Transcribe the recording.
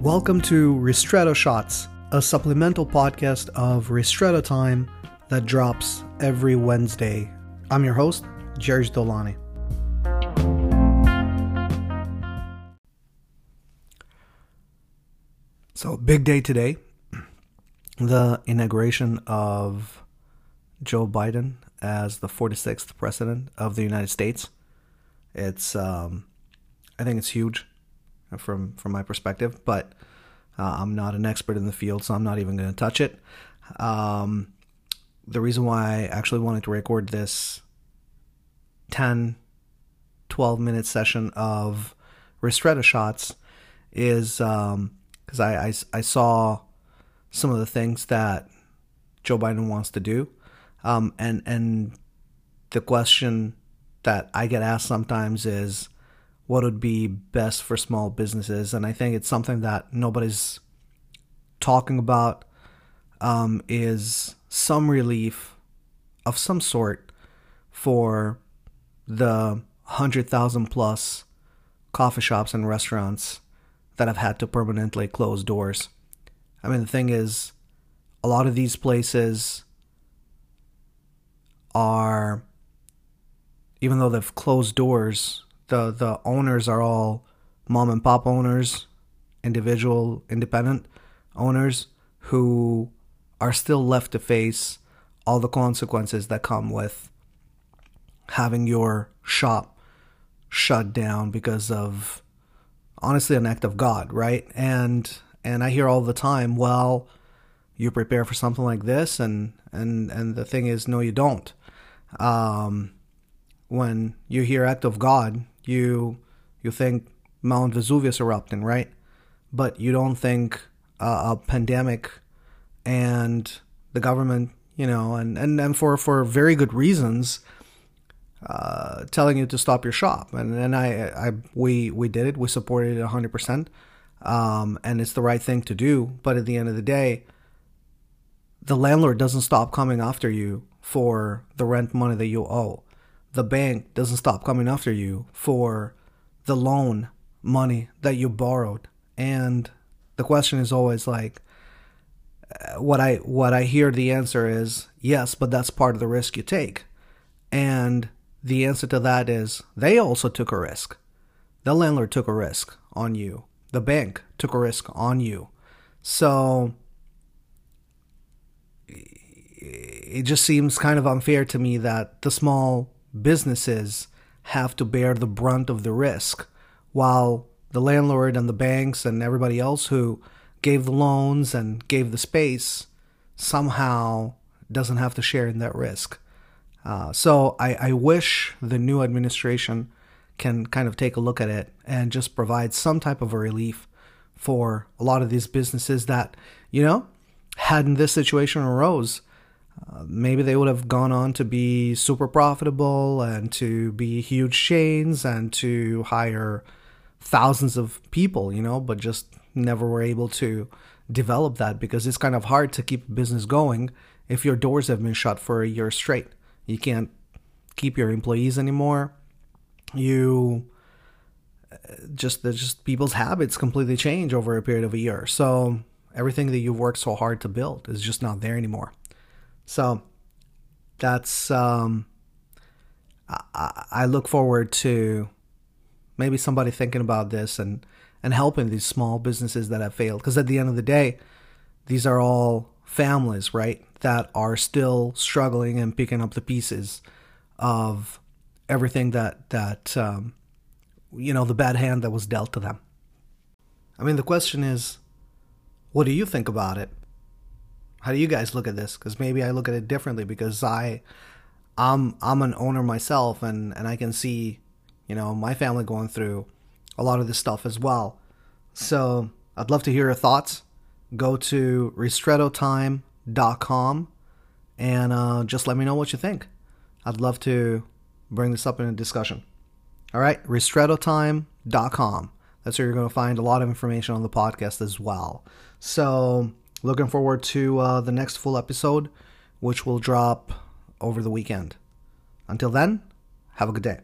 Welcome to Ristretto Shots, a supplemental podcast of Ristretto Time that drops every Wednesday. I'm your host, Jerry Dolani. So, big day today. The inauguration of Joe Biden as the 46th president of the United States. It's, um, I think it's huge from from my perspective, but uh, I'm not an expert in the field, so I'm not even going to touch it. Um, the reason why I actually wanted to record this 10, 12 minute session of Ristretto shots is because um, I, I, I, saw some of the things that Joe Biden wants to do. Um, and, and the question that I get asked sometimes is, what would be best for small businesses. And I think it's something that nobody's talking about um, is some relief of some sort for the 100,000 plus coffee shops and restaurants that have had to permanently close doors. I mean, the thing is, a lot of these places are, even though they've closed doors, the the owners are all mom and pop owners, individual independent owners who are still left to face all the consequences that come with having your shop shut down because of honestly an act of God, right? And and I hear all the time, well, you prepare for something like this and and and the thing is no you don't. Um when you hear act of God, you you think Mount Vesuvius erupting, right? But you don't think uh, a pandemic and the government, you know, and and, and for for very good reasons, uh, telling you to stop your shop. And and I I we we did it. We supported it hundred um, percent, and it's the right thing to do. But at the end of the day, the landlord doesn't stop coming after you for the rent money that you owe the bank doesn't stop coming after you for the loan money that you borrowed. And the question is always like, uh, what I what I hear the answer is yes, but that's part of the risk you take. And the answer to that is they also took a risk. The landlord took a risk on you. The bank took a risk on you. So it just seems kind of unfair to me that the small businesses have to bear the brunt of the risk, while the landlord and the banks and everybody else who gave the loans and gave the space somehow doesn't have to share in that risk. Uh, so I, I wish the new administration can kind of take a look at it and just provide some type of a relief for a lot of these businesses that, you know, hadn't this situation arose, uh, maybe they would have gone on to be super profitable and to be huge chains and to hire thousands of people, you know, but just never were able to develop that because it's kind of hard to keep business going if your doors have been shut for a year straight. You can't keep your employees anymore. You just just people's habits completely change over a period of a year. So everything that you've worked so hard to build is just not there anymore. So that's um, I, I look forward to maybe somebody thinking about this and and helping these small businesses that have failed. Because at the end of the day these are all families right that are still struggling and picking up the pieces of everything that that um, you know the bad hand that was dealt to them. I mean the question is what do you think about it how do you guys look at this? Because maybe I look at it differently because I, I'm I'm an owner myself, and and I can see, you know, my family going through a lot of this stuff as well. So I'd love to hear your thoughts. Go to ristrettotime.com and uh, just let me know what you think. I'd love to bring this up in a discussion. All right, ristrettotime.com. That's where you're going to find a lot of information on the podcast as well. So looking forward to uh, the next full episode, which will drop over the weekend. Until then, have a good day.